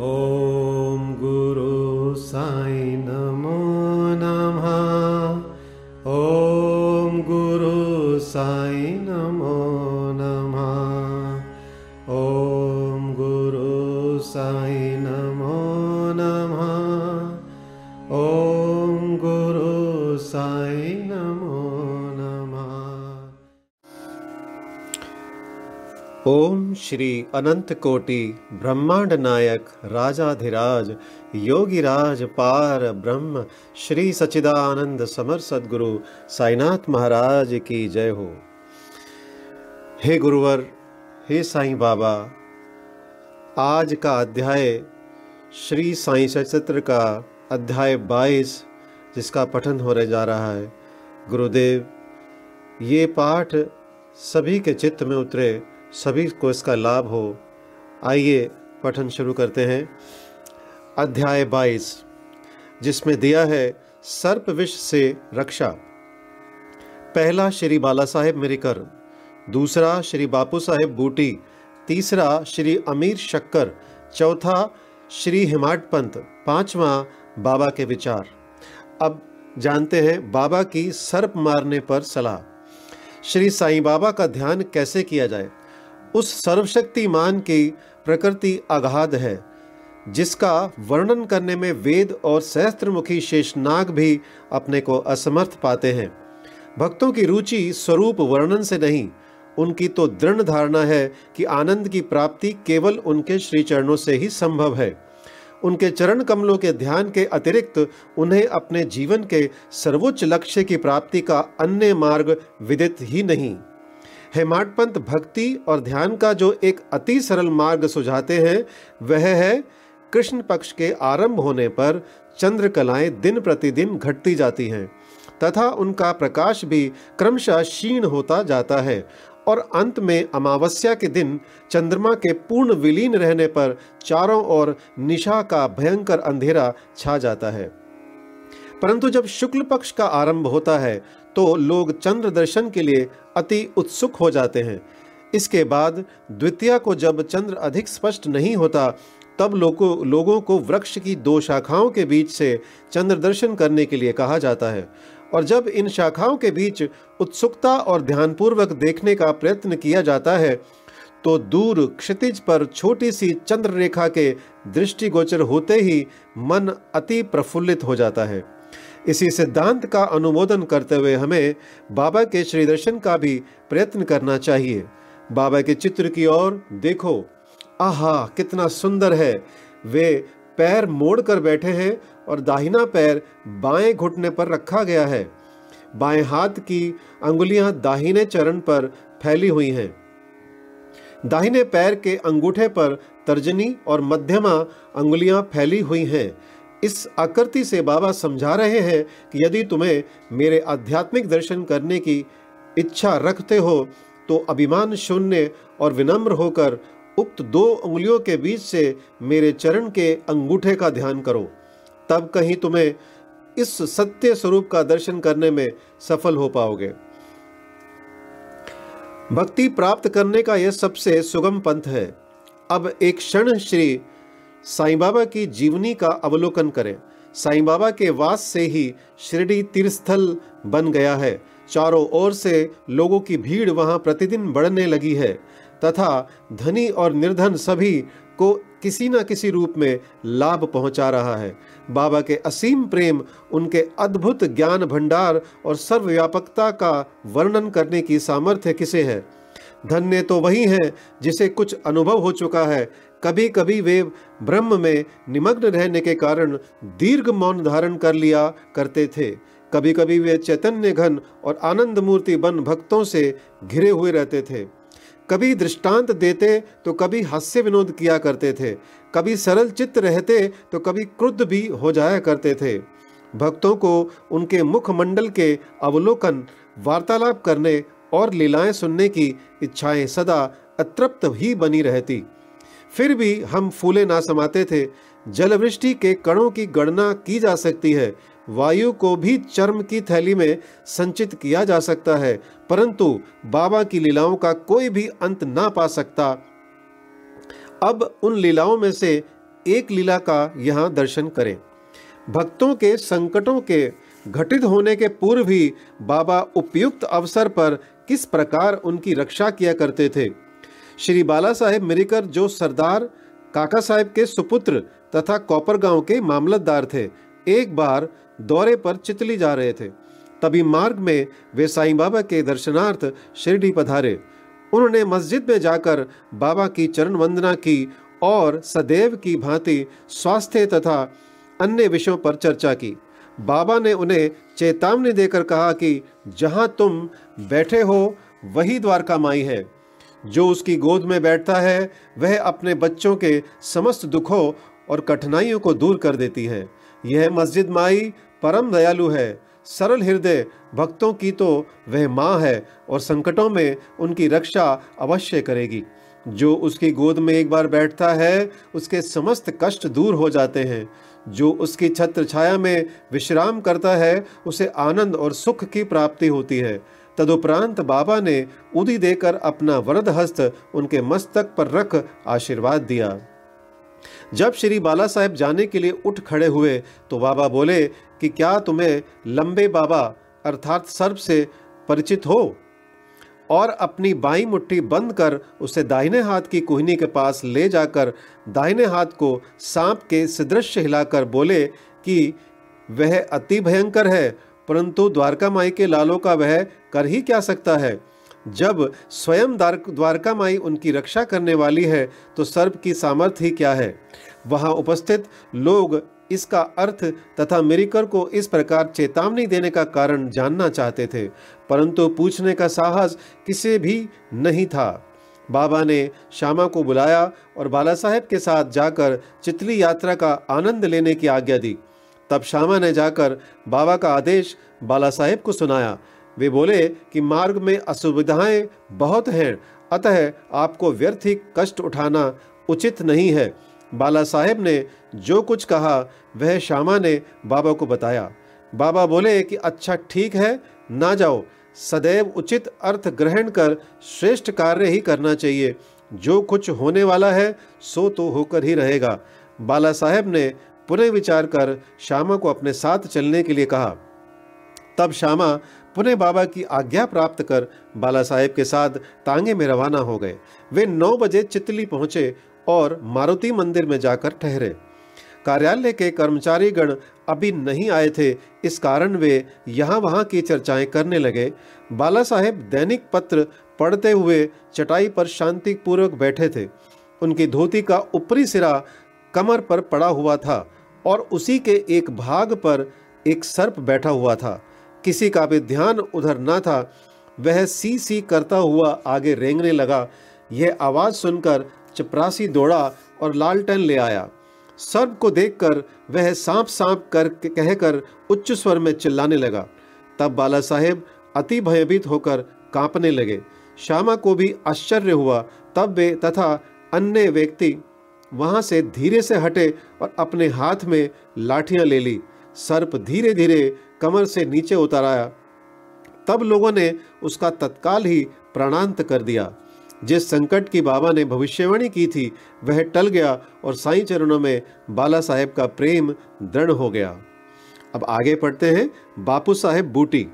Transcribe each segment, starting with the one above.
Oh. ओम श्री अनंत कोटि ब्रह्मांड नायक राजाधिराज, योगिराज पार ब्रह्म, श्री सच्चिदानंद समर सदगुरु, साईनाथ महाराज की जय हो। हे गुरुवर, हे साईं बाबा, आज का अध्याय श्री साईं सचित्र का अध्याय 22 जिसका पठन होने जा रहा है। गुरुदेव, ये पाठ सभी के चित्त में उतरे सभी को इसका लाभ हो। आइए पठन शुरू करते हैं। अध्याय 22 जिसमें दिया है, सर्प विष से रक्षा। पहला श्री बाला साहेब मेरिकर दूसरा श्री बापू साहेब बूटी, तीसरा श्री अमीर शक्कर, चौथा श्री हिमाट पंत, पांचवा बाबा के विचार। अब जानते हैं बाबा की सर्प मारने पर सलाह। श्री साईं बाबा का ध्यान कैसे किया जाए? उस सर्वशक्तिमान की प्रकृति अगाध है, जिसका वर्णन करने में वेद और सहस्त्रमुखी शेषनाग भी अपने को असमर्थ पाते हैं। भक्तों की रुचि स्वरूप वर्णन से नहीं, उनकी तो दृढ़ धारणा है कि आनंद की प्राप्ति केवल उनके श्री चरणों से ही संभव है। उनके चरण कमलों के ध्यान के अतिरिक्त उन्हें अपने जीवन के सर्वोच्च लक्ष्य की प्राप्ति का अन्य मार्ग विदित ही नहीं। हेमाड पंत भक्ति और ध्यान का जो एक अति सरल मार्ग सुझाते हैं, वह है कृष्ण पक्ष के आरंभ होने पर चंद्र कलाएँ दिन प्रतिदिन घटती जाती हैं, तथा उनका प्रकाश भी क्रमशः क्षीण होता जाता है, और अंत में अमावस्या के दिन चंद्रमा के पूर्ण विलीन रहने पर चारों ओर निशा का भयंकर अंधेरा छा जाता है। परंतु जब शुक्ल पक्ष का आरंभ होता है तो लोग चंद्र दर्शन के लिए अति उत्सुक हो जाते हैं। इसके बाद द्वितीया को जब चंद्र अधिक स्पष्ट नहीं होता, तब लोगों लोगों को वृक्ष की दो शाखाओं के बीच से चंद्र दर्शन करने के लिए कहा जाता है। और जब इन शाखाओं के बीच उत्सुकता और ध्यानपूर्वक देखने का प्रयत्न किया जाता है तो दूर क्षितिज पर छोटी सी चंद्र रेखा के दृष्टिगोचर होते ही मन अति प्रफुल्लित हो जाता है। इसी सिद्धांत का अनुमोदन करते हुए हमें बाबा के श्री दर्शन का भी प्रयत्न करना चाहिए। बाबा के चित्र की ओर देखो। आहा, कितना सुंदर है। वे पैर मोड़ कर बैठे हैं और दाहिना पैर बाएँ घुटने पर रखा गया है। बाएँ हाथ की अंगुलियाँ दाहिने चरण पर फैली हुई हैं। दाहिने पैर के अंगूठे पर तर्जनी और मध्यमा अंगुलियाँ फैली हुई हैं। इस आकृति से बाबा समझा रहे हैं कि यदि तुम्हें मेरे आध्यात्मिक दर्शन करने की इच्छा रखते हो तो अभिमान शून्य और विनम्र होकर उक्त दो उंगलियों के बीच से मेरे चरण के अंगूठे का ध्यान करो। तब कहीं तुम्हें इस सत्य स्वरूप का दर्शन करने में सफल हो पाओगे। भक्ति प्राप्त करने का यह सबसे सुगम पंथ है। अब एक क्षण श्री साईं बाबा की जीवनी का अवलोकन करें। साईं बाबा के वास से ही शिरडी तीर्थस्थल बन गया है। चारों ओर से लोगों की भीड़ वहाँ प्रतिदिन बढ़ने लगी है। तथा धनी और निर्धन सभी को किसी न किसी रूप में लाभ पहुँचा रहा है। बाबा के असीम प्रेम, उनके अद्भुत ज्ञान भंडार और सर्वव्यापकता का वर्णन करने की सामर्थ्य किसे है? धन्य तो वही है जिसे कुछ अनुभव हो चुका है कभी कभी वे ब्रह्म में निमग्न रहने के कारण दीर्घ मौन धारण कर लिया करते थे। कभी कभी वे चैतन्य घन और आनंद मूर्ति बन भक्तों से घिरे हुए रहते थे। कभी दृष्टांत देते तो कभी हास्य विनोद किया करते थे। कभी सरल चित्त रहते तो कभी क्रुद्ध भी हो जाया करते थे। भक्तों को उनके मुखमंडल के अवलोकन, वार्तालाप करने और लीलाएँ सुनने की इच्छाएँ सदा अतृप्त ही बनी रहती। फिर भी हम फूले ना समाते थे। जलवृष्टि के कणों की गणना की जा सकती है। वायु को भी चर्म की थैली में संचित किया जा सकता है, परंतु बाबा की लीलाओं का कोई भी अंत ना पा सकता। अब उन लीलाओं में से एक लीला का यहाँ दर्शन करें। भक्तों के संकटों के घटित होने के पूर्व ही बाबा उपयुक्त अवसर पर किस प्रकार उनकी रक्षा किया करते थे? श्री बाला साहेब मिरिकर जो सरदार काका साहेब के सुपुत्र तथा कॉपर गाँव के मामलतदार थे, एक बार दौरे पर चितली जा रहे थे। तभी मार्ग में वे साईं बाबा के दर्शनार्थ शिरडी पधारे। उन्होंने मस्जिद में जाकर बाबा की चरण वंदना की और सदैव की भांति स्वास्थ्य तथा अन्य विषयों पर चर्चा की। बाबा ने उन्हें चेतावनी देकर कहा कि जहाँ तुम बैठे हो, वही द्वारका माई है। जो उसकी गोद में बैठता है, वह अपने बच्चों के समस्त दुखों और कठिनाइयों को दूर कर देती है। यह मस्जिद माई परम दयालु है। सरल हृदय भक्तों की तो वह माँ है और संकटों में उनकी रक्षा अवश्य करेगी। जो उसकी गोद में एक बार बैठता है, उसके समस्त कष्ट दूर हो जाते हैं। जो उसकी छत्र छाया में विश्राम करता है, उसे आनंद और सुख की प्राप्ति होती है। तदुपरांत बाबा ने उदी देकर अपना वरद हस्त उनके मस्तक पर रख आशीर्वाद दिया। जब श्री बाला साहेब जाने के लिए उठ खड़े हुए तो बाबा बोले कि क्या तुम्हें लंबे बाबा अर्थात सर्प से परिचित हो? और अपनी बाई मुट्ठी बंद कर उसे दाहिने हाथ की कुहनी के पास ले जाकर दाहिने हाथ को सांप के सदृश हिलाकर बोले कि, वह अति भयंकर है परंतु द्वारका माई के लालों का वह कर ही क्या सकता है? जब स्वयं द्वारका माई उनकी रक्षा करने वाली है तो सर्प की सामर्थ्य ही क्या है? वहाँ उपस्थित लोग इसका अर्थ तथा मिरिकर को इस प्रकार चेतावनी देने का कारण जानना चाहते थे, परंतु पूछने का साहस किसे भी नहीं था। बाबा ने श्यामा को बुलाया और बाला साहेब के साथ जाकर चितली यात्रा का आनंद लेने की आज्ञा दी। तब श्यामा ने जाकर बाबा का आदेश बाला साहेब को सुनाया। वे बोले कि मार्ग में असुविधाएँ बहुत हैं, अतः आपको व्यर्थ ही कष्ट उठाना उचित नहीं है। बाला साहेब ने जो कुछ कहा, वह श्यामा ने बाबा को बताया। बाबा बोले कि अच्छा ठीक है, ना जाओ। सदैव उचित अर्थ ग्रहण कर श्रेष्ठ कार्य ही करना चाहिए। जो कुछ होने वाला है, सो तो होकर ही रहेगा। बाला साहेब ने पुनः विचार कर श्यामा को अपने साथ चलने के लिए कहा। तब श्यामा पुनः बाबा की आज्ञा प्राप्त कर बाला साहेब के साथ तांगे में रवाना हो गए। वे नौ बजे चितली पहुँचे और मारुति मंदिर में जाकर ठहरे। कार्यालय के कर्मचारी गण अभी नहीं आए थे, इस कारण वे यहाँ वहाँ की चर्चाएँ करने लगे। बाला साहेब दैनिक पत्र पढ़ते हुए चटाई पर शांतिपूर्वक बैठे थे। उनकी धोती का ऊपरी सिरा कमर पर पड़ा हुआ था। और उसी के एक भाग पर एक सर्प बैठा हुआ था। किसी का भी ध्यान उधर न था। वह सी सी करता हुआ आगे रेंगने लगा। यह आवाज़ सुनकर चपरासी दौड़ा और लालटेन ले आया। सर्प को देखकर वह सांप सांप कर कहकर उच्च स्वर में चिल्लाने लगा। तब बाला साहेब अति भयभीत होकर कांपने लगे। श्यामा को भी आश्चर्य हुआ। तब वे तथा अन्य व्यक्ति वहाँ से धीरे से हटे और अपने हाथ में लाठियाँ ले ली। सर्प धीरे धीरे कमर से नीचे उतर आया। तब लोगों ने उसका तत्काल ही प्राणांत कर दिया। जिस संकट की बाबा ने भविष्यवाणी की थी, वह टल गया और साईं चरणों में बाला साहेब का प्रेम दृढ़ हो गया। अब आगे पढ़ते हैं बापू साहेब बूटी।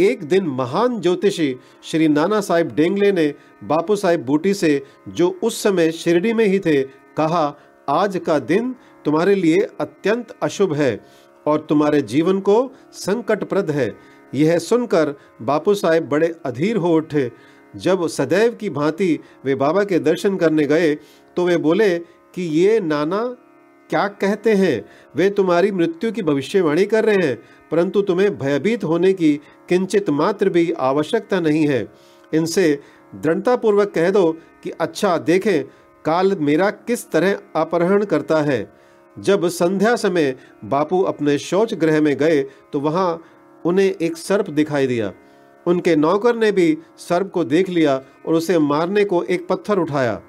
एक दिन महान ज्योतिषी श्री नाना साहेब डेंगले ने बापू साहेब बूटी से, जो उस समय शिरडी में ही थे कहा, आज का दिन तुम्हारे लिए अत्यंत अशुभ है और तुम्हारे जीवन को संकटप्रद है। यह सुनकर बापू साहेब बड़े अधीर हो उठे। जब सदैव की भांति वे बाबा के दर्शन करने गए तो वे बोले कि ये नाना क्या कहते हैं? वे तुम्हारी मृत्यु की भविष्यवाणी कर रहे हैं, परंतु तुम्हें भयभीत होने की किंचित मात्र भी आवश्यकता नहीं है। इनसे दृढ़तापूर्वक कह दो कि अच्छा देखें काल मेरा किस तरह अपहरण करता है? जब संध्या समय बापू अपने शौच गृह में गए तो वहाँ उन्हें एक सर्प दिखाई दिया। उनके नौकर ने भी सर्प को देख लिया और उसे मारने को एक पत्थर उठाया।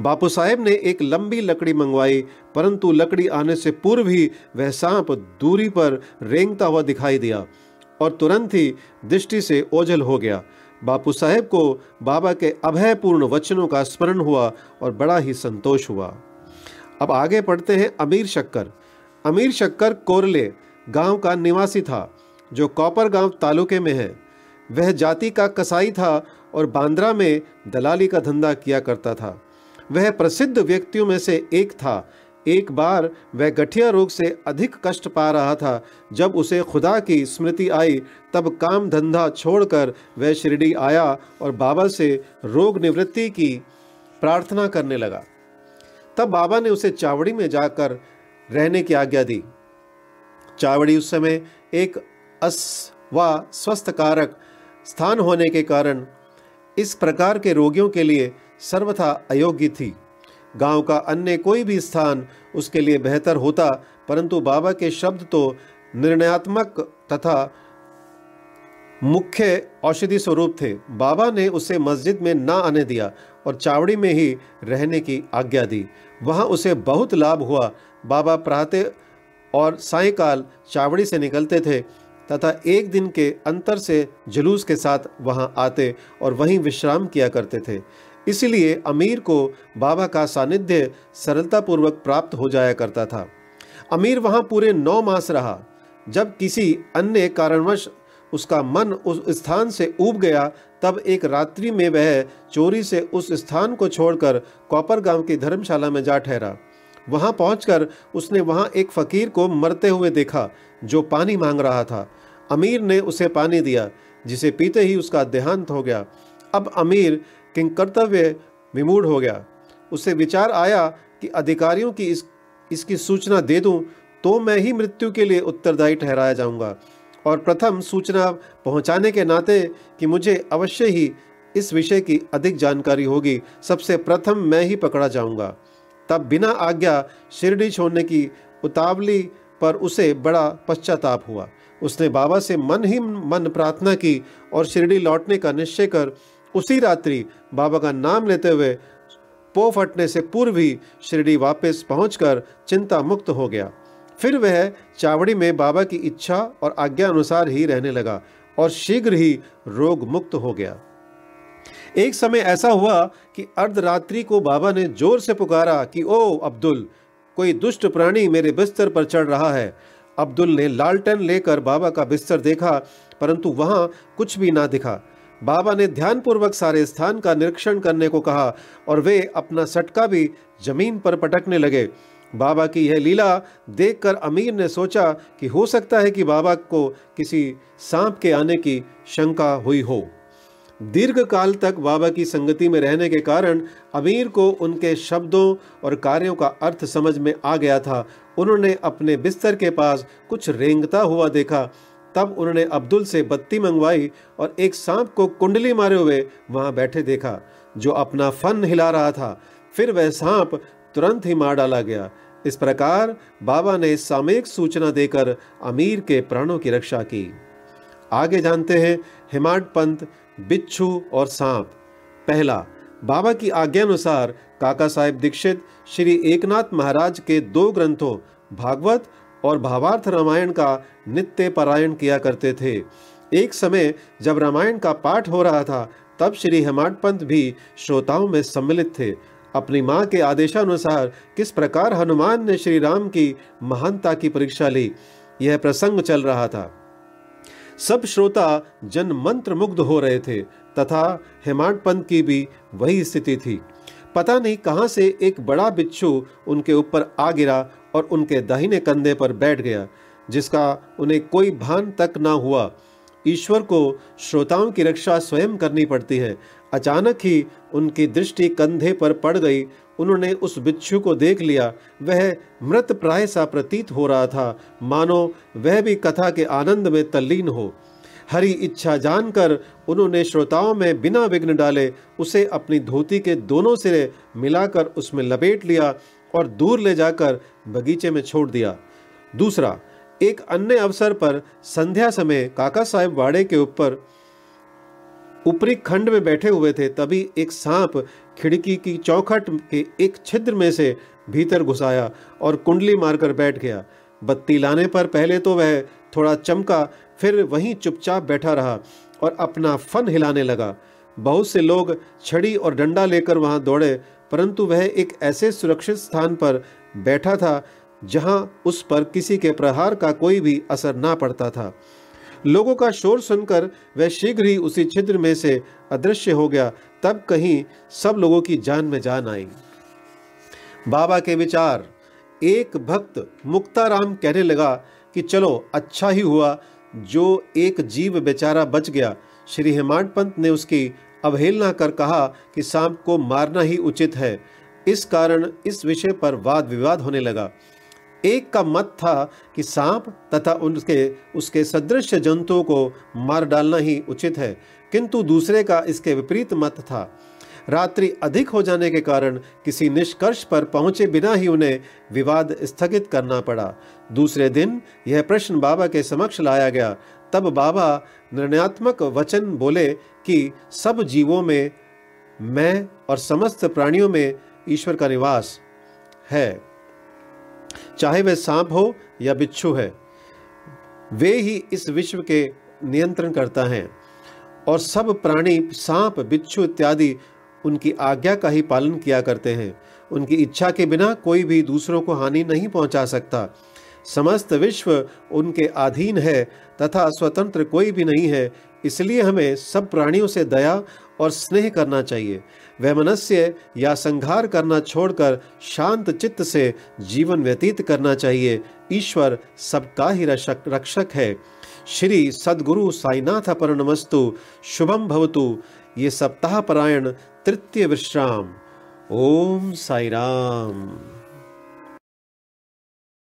बापू साहेब ने एक लंबी लकड़ी मंगवाई, परंतु लकड़ी आने से पूर्व ही वह सांप दूरी पर रेंगता हुआ दिखाई दिया और तुरंत ही दृष्टि से ओझल हो गया। बापू साहेब को बाबा के अभयपूर्ण वचनों का स्मरण हुआ और बड़ा ही संतोष हुआ। अब आगे पढ़ते हैं अमीर शक्कर। अमीर शक्कर कोरले गाँव का निवासी था, जो कॉपर गाँव तालुके में है। वह जाति का कसाई था और बांद्रा में दलाली का धंधा किया करता था। वह प्रसिद्ध व्यक्तियों में से एक था एक बार वह गठिया रोग से अधिक कष्ट पा रहा था। जब उसे खुदा की स्मृति आई, तब काम धंधा छोड़कर वह शिरडी आया और बाबा से रोग निवृत्ति की प्रार्थना करने लगा। तब बाबा ने उसे चावड़ी में जाकर रहने की आज्ञा दी। चावड़ी उस समय एक अस व स्वस्थ कारक स्थान होने के कारण इस प्रकार के रोगियों के लिए सर्वथा अयोग्य थी। गाँव का अन्य कोई भी स्थान उसके लिए बेहतर होता, परंतु बाबा के शब्द तो निर्णयात्मक तथा मुख्य औषधि स्वरूप थे। बाबा ने उसे मस्जिद में ना आने दिया और चावड़ी में ही रहने की आज्ञा दी। वहाँ उसे बहुत लाभ हुआ। बाबा प्रातः और सायकाल चावड़ी से निकलते थे तथा एक दिन के अंतर से जुलूस के साथ वहाँ आते और वहीं विश्राम किया करते थे। इसलिए अमीर को बाबा का सानिध्य सरलतापूर्वक प्राप्त हो जाया करता था। अमीर वहाँ पूरे नौ मास रहा। जब किसी अन्य कारणवश उसका मन उस स्थान से ऊब गया, तब एक रात्रि में वह चोरी से उस स्थान को छोड़कर कॉपर गाँव की धर्मशाला में जा ठहरा। वहाँ पहुंचकर उसने वहाँ एक फकीर को मरते हुए देखा, जो पानी मांग रहा था। अमीर ने उसे पानी दिया, जिसे पीते ही उसका देहांत हो गया। अब अमीर किंग कर्तव्य विमूढ़ हो गया। उसे विचार आया कि अधिकारियों की इस, इसकी सूचना दे दूँ तो मैं ही मृत्यु के लिए उत्तरदायी ठहराया जाऊँगा। और प्रथम सूचना पहुँचाने के नाते कि मुझे अवश्य ही इस विषय की अधिक जानकारी होगी। सबसे प्रथम मैं ही पकड़ा जाऊँगा। तब बिना आज्ञा शिरडी छोड़ने की उतावली पर उसे बड़ा पश्चाताप हुआ। उसने बाबा से मन ही मन प्रार्थना की और शिरडी लौटने का निश्चय कर उसी रात्रि बाबा का नाम लेते हुए पो फटने से पूर्व ही शिरडी वापस पहुंचकर चिंता मुक्त हो गया। फिर वह चावड़ी में बाबा की इच्छा और आज्ञा अनुसार ही रहने लगा और शीघ्र ही रोग मुक्त हो गया। एक समय ऐसा हुआ कि अर्धरात्रि को बाबा ने ज़ोर से पुकारा कि, ओ अब्दुल, कोई दुष्ट प्राणी मेरे बिस्तर पर चढ़ रहा है। अब्दुल ने लालटेन लेकर बाबा का बिस्तर देखा, परंतु वहाँ कुछ भी ना दिखा। बाबा ने ध्यानपूर्वक सारे स्थान का निरीक्षण करने को कहा और वे अपना सटका भी ज़मीन पर पटकने लगे। बाबा की यह लीला देखकर अमीर ने सोचा कि हो सकता है कि बाबा को किसी सांप के आने की शंका हुई हो। दीर्घ काल तक बाबा की संगति में रहने के कारण अमीर को उनके शब्दों और कार्यों का अर्थ समझ में आ गया था। उन्होंने अपने बिस्तर के पास कुछ रेंगता हुआ देखा तब उन्होंने अब्दुल से बत्ती मंगवाई और एक सांप को कुंडली मारे हुए वहाँ बैठे देखा, जो अपना फन हिला रहा था। फिर वह सांप तुरंत ही मार डाला गया। इस प्रकार बाबा ने सामयिक सूचना देकर अमीर के प्राणों की रक्षा की। आगे जानते हैं हिमाट पंत, बिच्छू और सांप। पहला, बाबा की आज्ञा अनुसार काका साहेब दीक्षित श्री एकनाथ महाराज के दो ग्रंथों, भागवत और भावार्थ रामायण का नित्य पारायण किया करते थे। एक समय जब रामायण का पाठ हो रहा था, तब श्री हेमाड पंत भी श्रोताओं में सम्मिलित थे। अपनी माँ के आदेशानुसार किस प्रकार हनुमान ने श्री राम की महानता की परीक्षा ली, यह प्रसंग चल रहा था। सब श्रोता जन मंत्र मुग्ध हो रहे थे, तथा हेमाड पंत की भी वही स्थिति थी। पता नहीं कहाँ से एक बड़ा बिच्छू उनके ऊपर आ गिरा और उनके दाहिने कंधे पर बैठ गया, जिसका उन्हें कोई भान तक ना हुआ। ईश्वर को श्रोताओं की रक्षा स्वयं करनी पड़ती है। अचानक ही उनकी दृष्टि कंधे पर पड़ गई। उन्होंने उस बिच्छू को देख लिया। वह मृत प्राय सा प्रतीत हो रहा था। मानो वह भी कथा के आनंद में तल्लीन हो। हरी इच्छा जानकर उन्होंने श्रोताओं में बिना विघ्न डाले उसे अपनी धोती के दोनों सिरे मिलाकर उसमें लपेट लिया और दूर ले जाकर बगीचे में छोड़ दिया। दूसरा, एक अन्य अवसर पर संध्या समय काका साहेब वाड़े के ऊपर ऊपरी खंड में बैठे हुए थे, तभी एक सांप खिड़की की चौखट के एक छिद्र में से भीतर घुसाया और कुंडली मारकर बैठ गया। बत्ती लाने पर पहले तो वह थोड़ा चमका, फिर वहीं चुपचाप बैठा रहा और अपना फन हिलाने लगा। बहुत से लोग छड़ी और डंडा लेकर वहाँ दौड़े, परंतु वह एक ऐसे सुरक्षित स्थान पर बैठा था, जहाँ उस पर किसी के प्रहार का कोई भी असर ना पड़ता था। लोगों का शोर सुनकर वह शीघ्र ही उसी छिद्र में से अदृश्य हो गया, तब कहीं सब लोगों की जान में जान आई। बाबा के विचार, एक भक्त मुक्ताराम कहने लगा कि चलो अच्छा ही हुआ, जो एक जीव बेचारा बच गया। श्री हेमांड पंत ने उसकी अवहेलना कर कहा कि सांप को मारना ही उचित है। इस कारण इस विषय पर वाद विवाद होने लगा। एक का मत था कि सांप तथा उनके, उसके सदृश जंतुओं को मार डालना ही उचित है, किंतु दूसरे का इसके विपरीत मत था। रात्रि अधिक हो जाने के कारण किसी निष्कर्ष पर पहुँचे बिना ही उन्हें विवाद स्थगित करना पड़ा। दूसरे दिन यह प्रश्न बाबा के समक्ष लाया गया। तब बाबा निर्णयात्मक वचन बोले कि सब जीवों में, मैं और समस्त प्राणियों में ईश्वर का निवास है। चाहे वह सांप हो या बिच्छू है, वे ही इस विश्व के नियंत्रण करता है और सब प्राणी, सांप, बिच्छू इत्यादि उनकी आज्ञा का ही पालन किया करते हैं। उनकी इच्छा के बिना कोई भी दूसरों को हानि नहीं पहुँचा सकता। समस्त विश्व उनके अधीन है तथा स्वतंत्र कोई भी नहीं है इसलिए हमें सब प्राणियों से दया और स्नेह करना चाहिए। वह मनस्य या संघार करना छोड़कर शांत चित्त से जीवन व्यतीत करना चाहिए। ईश्वर सबका ही रक्षक रक्षक है। श्री सदगुरु साईनाथ नमस्तु शुभम भवतु। ये सप्ताह परायण तृतीय विश्राम। ओम साई राम